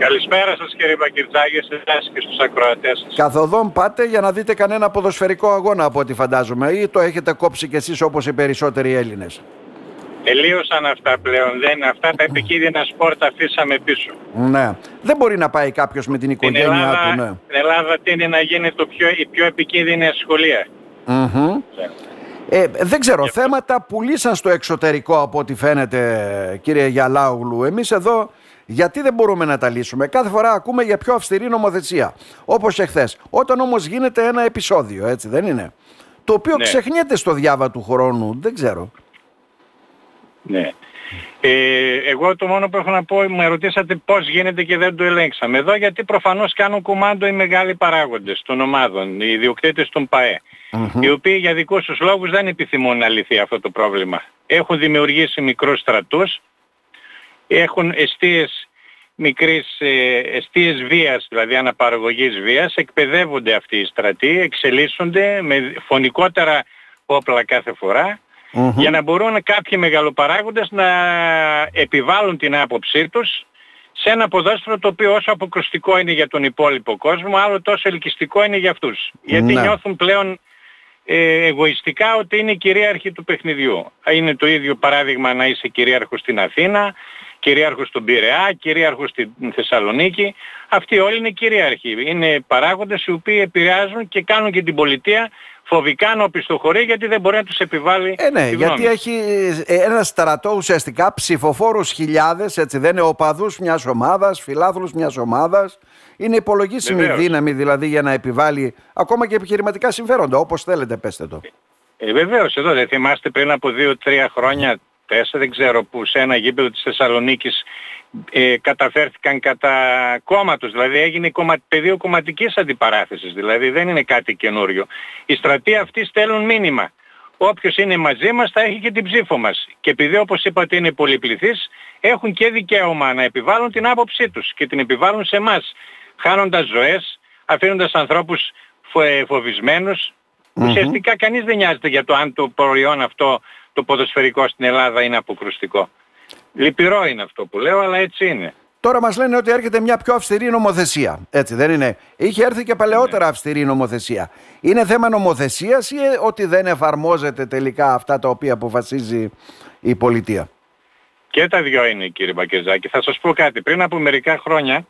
Καλησπέρα σας κύριε Μπακυρτζάκη, εσάς και στους ακροατές σας. Καθοδόν πάτε για να δείτε κανένα ποδοσφαιρικό αγώνα από ό,τι φαντάζομαι ή το έχετε κόψει κι εσείς όπως οι περισσότεροι Έλληνες; Τελείωσαν αυτά πλέον, δεν αυτά τα επικίνδυνα σπορ τα αφήσαμε πίσω. Ναι. Δεν μπορεί να πάει κάποιος με την Στην οικογένειά Ελλάδα, του, ναι. στην Ελλάδα τίνει να γίνει το πιο, η πιο επικίνδυνη ασχολία. Μμμ. Ε, δεν ξέρω, θέματα πουλήσαν στο εξωτερικό από ό,τι φαίνεται κύριε Γιαλάουγλου. Εμείς εδώ γιατί δεν μπορούμε να τα λύσουμε; Κάθε φορά ακούμε για πιο αυστηρή νομοθεσία. Όπως εχθές. Όταν όμως γίνεται ένα επεισόδιο, έτσι δεν είναι; Το οποίο Ναι. ξεχνιέται στο διάβα του χρόνου. Δεν ξέρω. Ναι. Ε, εγώ το μόνο που έχω να πω, με ρωτήσατε πώς γίνεται και δεν το ελέγξαμε. Εδώ γιατί προφανώς κάνουν κουμάντο οι μεγάλοι παράγοντες των ομάδων, οι ιδιοκτήτες των ΠΑΕ, οι οποίοι για δικούς τους λόγους δεν επιθυμούν να λυθεί αυτό το πρόβλημα. Έχουν δημιουργήσει μικρούς στρατούς, έχουν εστίες μικρής ε, εστίες βίας, δηλαδή αναπαραγωγής βίας, εκπαιδεύονται αυτοί οι στρατοί, εξελίσσονται με φωνικότερα όπλα κάθε φορά, Μμμ. για να μπορούν κάποιοι μεγαλοπαράγοντες να επιβάλλουν την άποψή τους σε ένα ποδόσφαιρο το οποίο όσο αποκρουστικό είναι για τον υπόλοιπο κόσμο, άλλο τόσο ελκυστικό είναι για αυτούς. Γιατί Ναι. νιώθουν πλέον ε, εγωιστικά ότι είναι κυρίαρχοι του παιχνιδιού. Είναι το ίδιο παράδειγμα να είσαι κυρίαρχος στην Αθήνα, κυρίαρχος στον Πειραιά, κυρίαρχος στην Θεσσαλονίκη. Αυτοί όλοι είναι κυρίαρχοι. Είναι παράγοντες οι οποίοι επηρεάζουν και κάνουν και την πολιτεία φοβικά να οπισθοχωρεί γιατί δεν μπορεί να τους επιβάλλει Ε, ναι, τη γιατί γνώμη. έχει ε, ένα στρατό ουσιαστικά ψηφοφόρους χιλιάδες, έτσι δεν είναι οπαδούς μιας ομάδας, φιλάθλους μιας ομάδας. Είναι υπολογίσιμη Βεβαίως. δύναμη δηλαδή για να επιβάλλει ακόμα και επιχειρηματικά συμφέροντα, όπως θέλετε πέστε το. Ε, βεβαίως εδώ δεν θυμάστε πριν από δύο-τρία χρόνια, τέσσερα δεν ξέρω που σε ένα γήπεδο της Θεσσαλονίκης ε, καταφέρθηκαν κατά κόμματος, δηλαδή έγινε κομμα... πεδίο κομματικής αντιπαράθεσης, δηλαδή δεν είναι κάτι καινούριο. Οι στρατοί αυτοί στέλνουν μήνυμα. Όποιος είναι μαζί μας θα έχει και την ψήφο μας. Και επειδή όπως είπατε είναι πολυπληθείς, έχουν και δικαίωμα να επιβάλλουν την άποψή τους και την επιβάλλουν σε εμάς. Χάνοντας ζωές, αφήνοντας ανθρώπους φο- ε, φοβισμένους, Ουσιαστικά κανείς δεν νοιάζεται για το αν το προϊόν αυτό το ποδοσφαιρικό στην Ελλάδα είναι αποκρουστικό. Λυπηρό είναι αυτό που λέω, αλλά έτσι είναι. Τώρα μας λένε ότι έρχεται μια πιο αυστηρή νομοθεσία. Έτσι δεν είναι. Είχε έρθει και παλαιότερα αυστηρή νομοθεσία. Είναι θέμα νομοθεσίας ή ε, ότι δεν εφαρμόζεται τελικά αυτά τα οποία αποφασίζει η πολιτεία; Και τα δυο είναι κύριε Μπακεζάκη. Θα σας πω κάτι. Πριν από μερικά χρόνια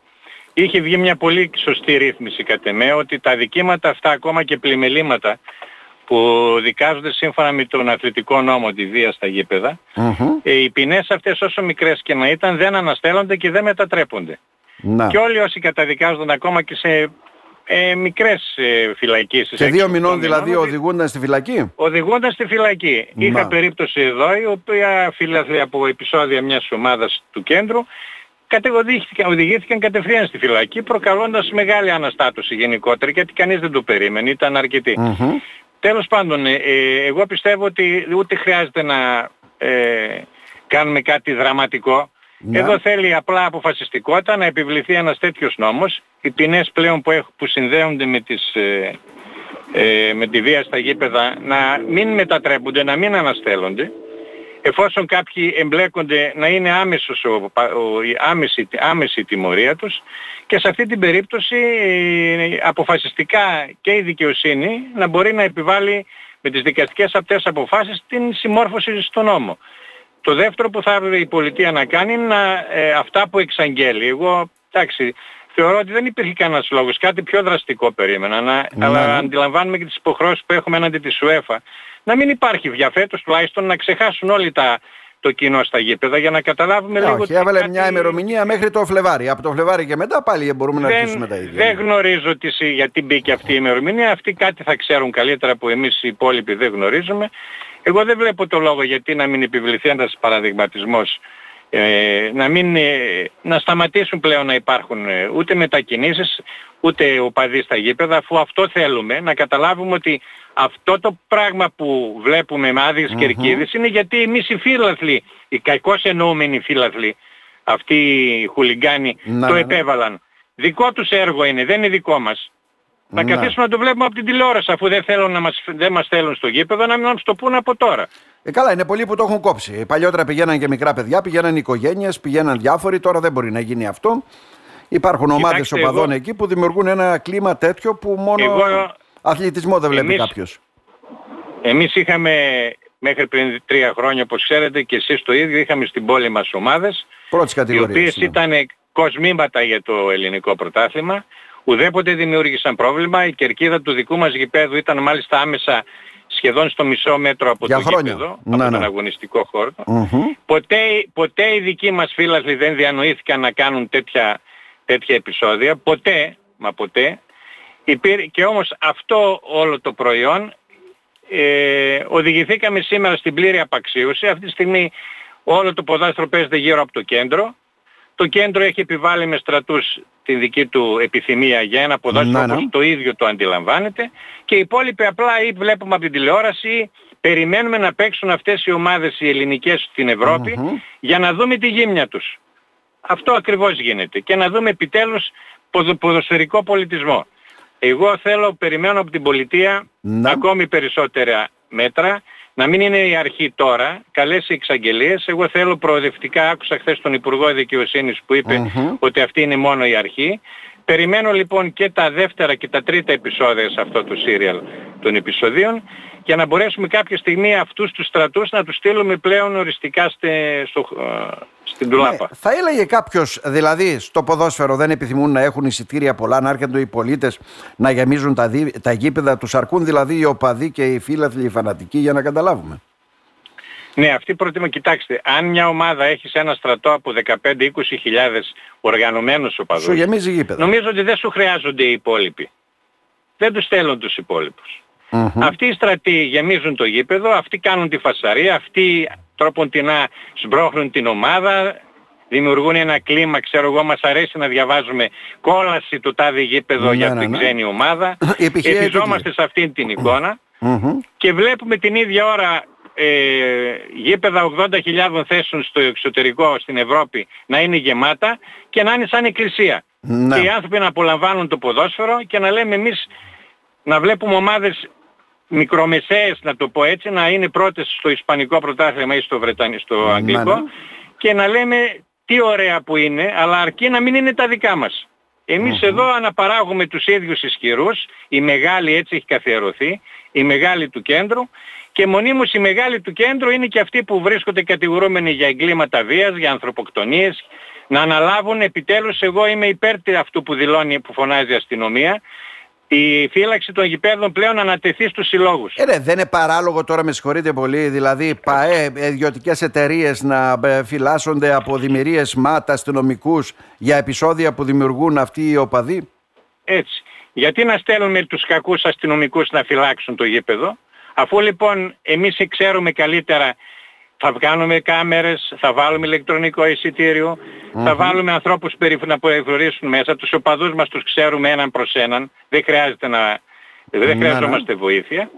είχε βγει μια πολύ σωστή ρύθμιση κατ' εμέ ότι τα δικήματα αυτά ακόμα και πλημελήματα που δικάζονται σύμφωνα με τον αθλητικό νόμο τη βία στα γήπεδα Μμμ. ε, οι ποινές αυτές όσο μικρές και να ήταν δεν αναστέλλονται και δεν μετατρέπονται. Να. Και όλοι όσοι καταδικάζονταν ακόμα και σε ε, μικρές ε, φυλακίσεις. Και έξω δύο από μηνών το δηλαδή μηνών, οδηγούνταν στη φυλακή; οδηγούνταν στη φυλακή. Να. Είχα περίπτωση εδώ, η οποία φίλαθλοι από επεισόδια μιας ομάδας του κέντρου κατηγορήθηκαν, οδηγήθηκαν κατευθείαν στη φυλακή προκαλώντας μεγάλη αναστάτωση γενικότερα γιατί κανείς δεν το περίμενε, ήταν αρκετοί. Μμμ. Τέλος πάντων, ε, ε, εγώ πιστεύω ότι ούτε χρειάζεται να ε, κάνουμε κάτι δραματικό. Ναι. Εδώ θέλει απλά αποφασιστικότητα να επιβληθεί ένας τέτοιος νόμος. Οι ποινές πλέον που, έχουν, που συνδέονται με, τις, ε, ε, με τη βία στα γήπεδα να μην μετατρέπονται, να μην αναστέλλονται. Εφόσον κάποιοι εμπλέκονται να είναι άμεσος ο, ο, η άμεση, άμεση η τιμωρία τους και σε αυτή την περίπτωση ε, αποφασιστικά και η δικαιοσύνη να μπορεί να επιβάλλει με τις δικαστικές αυτές αποφάσεις την συμμόρφωση στο νόμο. Το δεύτερο που θα έπρεπε η πολιτεία να κάνει είναι να, ε, αυτά που εξαγγέλει. Εγώ, εντάξει, θεωρώ ότι δεν υπήρχε κανένας λόγος. Κάτι πιο δραστικό περίμενα. Να, Ναι, αλλά ναι. αντιλαμβάνουμε και τις υποχρεώσεις που έχουμε έναντι της UEFA. Να μην υπάρχει για φέτος τουλάχιστον να ξεχάσουν όλοι τα, το κοινό στα γήπεδα για να καταλάβουμε λίγο... Όχι, ότι έβαλε κάτι- μια ημερομηνία μέχρι το Φλεβάρι. Από το Φλεβάρι και μετά πάλι μπορούμε να αρχίσουμε τα δεν, ίδια. δεν γνωρίζω τι, συ- γιατί μπήκε αυτή η ημερομηνία. Αυτοί κάτι θα ξέρουν καλύτερα που εμείς οι υπόλοιποι δεν γνωρίζουμε. Εγώ δεν βλέπω το λόγο γιατί να μην επιβληθεί ένας παραδειγματισμός. Ε, να, μην, ε, να σταματήσουν πλέον να υπάρχουν ε, ούτε μετακινήσεις ούτε οπαδοί στα γήπεδα αφού αυτό θέλουμε να καταλάβουμε ότι αυτό το πράγμα που βλέπουμε με άδειες κερκίδες είναι γιατί εμείς οι φίλαθλοι, οι κακώς εννοούμενοι φίλαθλοι αυτοί οι χουλιγκάνοι Να, το ναι. επέβαλαν. Δικό τους έργο είναι, δεν είναι δικό μας. Να Ναι. καθίσουμε να το βλέπουμε από την τηλεόραση αφού δεν, θέλουν να μας, δεν μας θέλουν στο γήπεδο να μην μας το πούν από τώρα. Ε, καλά, είναι πολλοί που το έχουν κόψει. Παλιότερα πηγαίναν και μικρά παιδιά, πηγαίναν οικογένειες, πηγαίναν διάφοροι. Τώρα δεν μπορεί να γίνει αυτό. Υπάρχουν ομάδες οπαδών εκεί που δημιουργούν ένα κλίμα τέτοιο που μόνο εγώ... αθλητισμό δεν βλέπει εμείς... κάποιος. Εμείς είχαμε μέχρι πριν τρία χρόνια όπως ξέρετε και εσείς το ίδιο είχαμε στην πόλη μας ομάδες οι οποίες ναι. ήταν κοσμήματα για το ελληνικό πρωτάθλημα ουδέποτε δημιούργησαν πρόβλημα η κερκίδα του δικού μας γηπέδου ήταν μάλιστα άμεσα σχεδόν στο μισό μέτρο από για το χρόνια. γήπεδο, από ναι. τον αγωνιστικό χώρο. Ποτέ, ποτέ οι δικοί μας φίλαθλοι δεν διανοήθηκαν να κάνουν τέτοια, τέτοια επεισόδια, ποτέ, μα ποτέ. Υπήρ, και όμως αυτό όλο το προϊόν ε, οδηγηθήκαμε σήμερα στην πλήρη απαξίωση. Αυτή τη στιγμή όλο το ποδάστρο παίζεται γύρω από το κέντρο. Το κέντρο έχει επιβάλει με στρατούς την δική του επιθυμία για ένα ποδάστρο όπως το ίδιο το αντιλαμβάνεται και οι υπόλοιποι απλά ή βλέπουμε από την τηλεόραση περιμένουμε να παίξουν αυτές οι ομάδες οι ελληνικές στην ευρωπη για να δούμε τη γύμνια τους. Αυτό ακριβώς γίνεται και να δούμε επιτέλους ποδοσφαιρικό πολιτισμό. Εγώ θέλω, περιμένω από την πολιτεία ακόμη περισσότερα μέτρα, να μην είναι η αρχή τώρα, καλές εξαγγελίες. Εγώ θέλω προοδευτικά, άκουσα χθες τον Υπουργό Δικαιοσύνης που ειπε ότι αυτή είναι μόνο η αρχή. Περιμένω λοιπόν και τα δεύτερα και τα τρίτα επεισόδια σε αυτό το σύριαλ των επεισοδίων για να μπορέσουμε κάποια στιγμή αυτούς τους στρατούς να τους στείλουμε πλέον οριστικά στε, στο, ε, στην τουλάπα. Ναι, θα έλεγε κάποιος, δηλαδή στο ποδόσφαιρο δεν επιθυμούν να έχουν εισιτήρια πολλά, να έρχονται οι πολίτες να γεμίζουν τα, δι, τα γήπεδα, τους αρκούν δηλαδή οι οπαδοί και οι φίλαθλοι, οι φανατικοί για να καταλάβουμε. Ναι, αυτή προτιμώ. Κοιτάξτε, αν μια ομάδα έχει σε ένα στρατό από 15-20 χιλιάδες οργανωμένους οπαδούς, σου γεμίζει γήπεδο. νομίζω ότι δεν σου χρειάζονται οι υπόλοιποι. Δεν τους στέλνουν τους υπόλοιπους. Mm-hmm. Αυτοί οι στρατοί γεμίζουν το γήπεδο, αυτοί κάνουν τη φασαρία, αυτοί τρόπον την σμπρώχνουν την ομάδα, δημιουργούν ένα κλίμα, ξέρω εγώ, μας αρέσει να διαβάζουμε κόλαση του τάδε γήπεδο ναι, για ναι, την ναι. ξένη ομάδα. Επιζόμαστε σε αυτήν την εικόνα mm-hmm. και βλέπουμε την ίδια ώρα ε, γήπεδα 80.000 θέσεων στο εξωτερικό στην Ευρώπη να είναι γεμάτα και να είναι σαν εκκλησία. Και οι άνθρωποι να απολαμβάνουν το ποδόσφαιρο και να λέμε εμείς να βλέπουμε ομάδες μικρομεσαίες να το πω έτσι να είναι πρώτες στο Ισπανικό πρωτάθλημα ή στο, Βρετανι... στο ναι, Αγγλικό ναι. και να λέμε τι ωραία που είναι αλλά αρκεί να μην είναι τα δικά μας. Εμείς εδώ αναπαράγουμε τους ίδιους ισχυρούς, η μεγάλη έτσι έχει καθιερωθεί, η μεγάλη του κέντρου και μονίμως η μεγάλη του κέντρου είναι και αυτοί που βρίσκονται κατηγορούμενοι για εγκλήματα βίας, για ανθρωποκτονίες, να αναλάβουν επιτέλους εγώ είμαι υπέρ αυτού που δηλώνει, που φωνάζει η αστυνομία, η φύλαξη των γηπέδων πλέον ανατεθεί στους συλλόγους. Ε, δεν είναι παράλογο τώρα, με συγχωρείτε πολύ, δηλαδή ΠΑΕ, ιδιωτικές εταιρείες να ε, φυλάσσονται από δημιουργίες ΜΑΤ αστυνομικούς για επεισόδια που δημιουργούν αυτοί οι οπαδοί; Έτσι. Γιατί να στέλνουμε τους κακούς αστυνομικούς να φυλάξουν το γήπεδο, αφού λοιπόν εμείς ξέρουμε καλύτερα θα κάνουμε κάμερες, θα βάλουμε ηλεκτρονικό θα βάλουμε ανθρώπους να περιφρορήσουν μέσα, τους οπαδούς μας τους ξέρουμε έναν προς έναν, δεν χρειάζεται να... Δεν ναι, χρειαζόμαστε ναι. βοήθεια.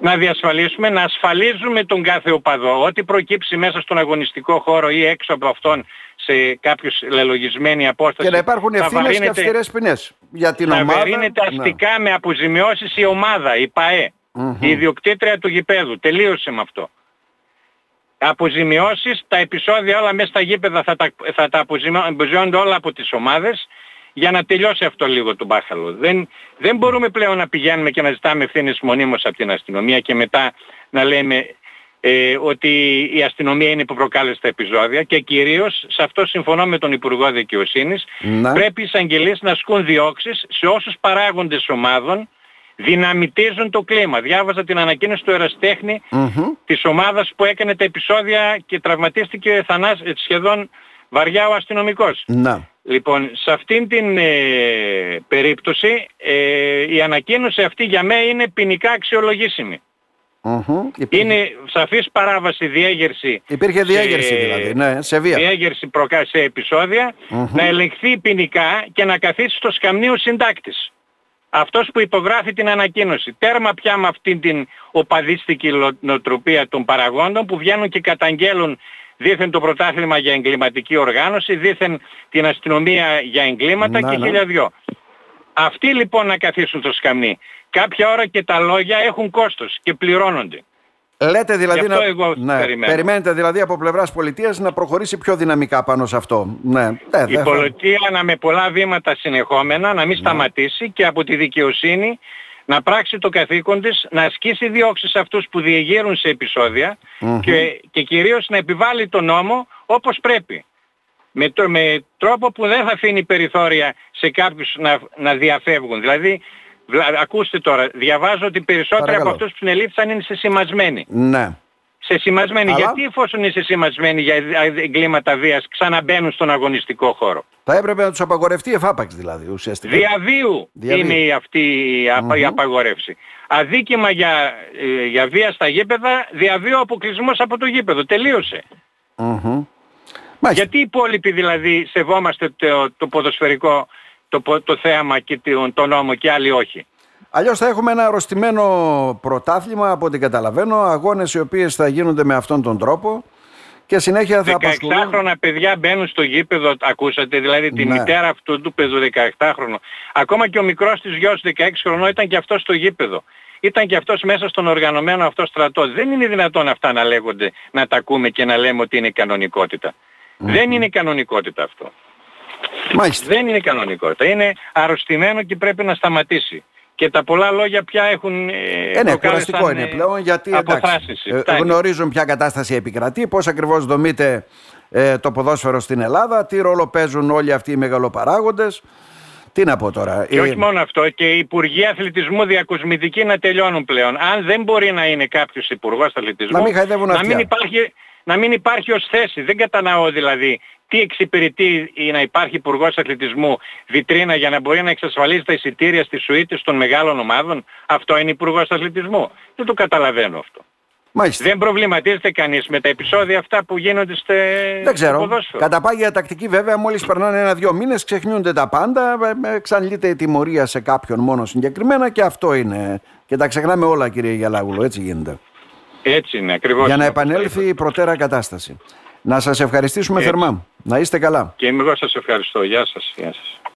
Να διασφαλίσουμε, να ασφαλίζουμε τον κάθε οπαδό. Ό,τι προκύψει μέσα στον αγωνιστικό χώρο ή έξω από αυτόν σε κάποιους λελογισμένη απόσταση. Και να υπάρχουν ευθύνες και αυστηρές ποινές για την ομάδα. Να βαρύνεται ναι. αστικά με αποζημιώσεις η εξω η ΠΑΕ, η ιδιοκτήτρια του γηπέδου. Τελείωσε με αυτό αποζημιώσεις, τα επεισόδια όλα μέσα στα γήπεδα θα τα, θα τα αποζημιώνονται όλα από τις ομάδες. Για να τελειώσει αυτό λίγο το μπάχαλο. Δεν, δεν μπορούμε πλέον να πηγαίνουμε και να ζητάμε ευθύνες μονίμως από την αστυνομία και μετά να λέμε ε, ότι η αστυνομία είναι που προκάλεσε τα επεισόδια. Και κυρίως, σε αυτό συμφωνώ με τον Υπουργό Δικαιοσύνης, πρέπει οι εισαγγελίες να ασκούν διώξεις σε όσους παράγοντες ομάδων δυναμητίζουν το κλίμα. Διάβαζα την ανακοίνωση του εραστέχνη mm-hmm. της ομάδας που έκανε τα επεισόδια και τραυματίστηκε θανάς, ε, σχεδόν βαριά ο αστυνομικός. Να. Λοιπόν, σε αυτήν την ε, περίπτωση ε, η ανακοίνωση αυτή για μένα είναι ποινικά αξιολογήσιμη. Mm-hmm. Είναι σαφής παράβαση διέγερση. Υπήρχε διέγερση δηλαδή, ναι, σε βία. Διέγερση σε επεισόδια, mm-hmm. να ελεγχθεί ποινικά και να καθίσει στο σκαμνίο συντάκτης αυτός που υπογράφει την ανακοίνωση. Τέρμα πια με αυτήν την οπαδίστικη νοοτροπία των παραγόντων που βγαίνουν και καταγγέλουν δήθεν το πρωτάθλημα για εγκληματική οργάνωση, δήθεν την αστυνομία για εγκλήματα και ναι. χίλια δυο. Αυτοί λοιπόν να καθίσουν στο σκαμνί. Κάποια ώρα και τα λόγια έχουν κόστος και πληρώνονται. Λέτε δηλαδή να... εγώ ναι, περιμένετε δηλαδή από πλευράς πολιτείας να προχωρήσει πιο δυναμικά πάνω σε αυτό. Ναι. Ε, η πολιτεία να με πολλά βήματα συνεχόμενα να μην ναι. σταματήσει και από τη δικαιοσύνη να πράξει το καθήκον της, να ασκήσει διώξεις αυτούς που διεγείρουν σε επεισοδια και, και κυρίως να επιβάλλει τον νόμο όπως πρέπει. Με, με τρόπο που δεν θα αφήνει περιθώρια σε κάποιους να, να διαφεύγουν. Δηλαδή, ακούστε τώρα, διαβάζω ότι περισσότεροι από αυτούς που συνελήφθησαν είναι σεσημασμένοι. Ναι. Σεσημασμένοι. Αλλά... Γιατί εφόσον είναι σεσημασμένοι για εγκλήματα βίας ξαναμπαίνουν στον αγωνιστικό χώρο. Θα έπρεπε να τους απαγορευτεί εφάπαξ δηλαδή ουσιαστικά. Διαβίου, είναι αυτή η απαγορεύση. Αδίκημα για, ε, για βία στα γήπεδα, διαβίου αποκλεισμός από το γήπεδο. Τελείωσε. Γιατί οι υπόλοιποι δηλαδή σεβόμαστε το, το ποδοσφαιρικό το, το θέαμα και το νόμο και άλλοι όχι. Αλλιώς θα έχουμε ένα αρρωστημένο πρωτάθλημα από ό,τι καταλαβαίνω, αγώνες οι οποίες θα γίνονται με αυτόν τον τρόπο και συνέχεια θα απασχολούν... 16 παιδιά μπαίνουν στο γήπεδο, ακούσατε, δηλαδή τη ναι. μητέρα αυτού του παιδού 17χρονου. Ακόμα και ο μικρός της γιος 16 χρονών ήταν και αυτός στο γήπεδο. Ήταν και αυτός μέσα στον οργανωμένο αυτό στρατό. Δεν είναι δυνατόν αυτά να λέγονται, να τα ακούμε και να λέμε ότι είναι κανονικότητα. Δεν είναι κανονικότητα αυτό. Μάλιστα. Δεν είναι κανονικότητα. Είναι αρρωστημένο και πρέπει να σταματήσει. Και τα πολλά λόγια πια έχουν ε, ε ναι, κουραστικό είναι πλέον γιατί εντάξει, ε, γνωρίζουν ποια κατάσταση επικρατεί, πώς ακριβώς δομείται ε, το ποδόσφαιρο στην Ελλάδα, τι ρόλο παίζουν όλοι αυτοί οι μεγαλοπαράγοντες. Τι να πω τώρα. Και όχι μόνο αυτό, και οι Υπουργοί Αθλητισμού διακοσμητικοί να τελειώνουν πλέον. Αν δεν μπορεί να είναι κάποιος Υπουργός Αθλητισμού, να μην, να μην, υπάρχει, να μην υπάρχει ως θέση. Δεν καταναώ δηλαδή τι εξυπηρετεί να υπάρχει υπουργός αθλητισμού βιτρίνα για να μπορεί να εξασφαλίζει τα εισιτήρια στις σουίτες των μεγάλων ομάδων; Αυτό είναι υπουργός αθλητισμού. Δεν το καταλαβαίνω αυτό. Μάλιστα. Δεν προβληματίζεται κανείς με τα επεισόδια αυτά που γίνονται στο Δεν ξέρω. Ποδόσφαιρο. Κατά πάγια τακτική βέβαια μόλις περνάνε ένα-δυο μήνες ξεχνιούνται τα πάντα, εξαντλείται η τιμωρία σε κάποιον μόνο συγκεκριμένα και αυτό είναι. Και τα ξεχνάμε όλα κύριε Γιαλάγουλο, έτσι γίνεται. Έτσι είναι ακριβώς. Για να επανέλθει η προτέρα κατάσταση. Να σας ευχαριστήσουμε θερμά. Να είστε καλά. Και εγώ σας ευχαριστώ. Γεια σας. Γεια σας.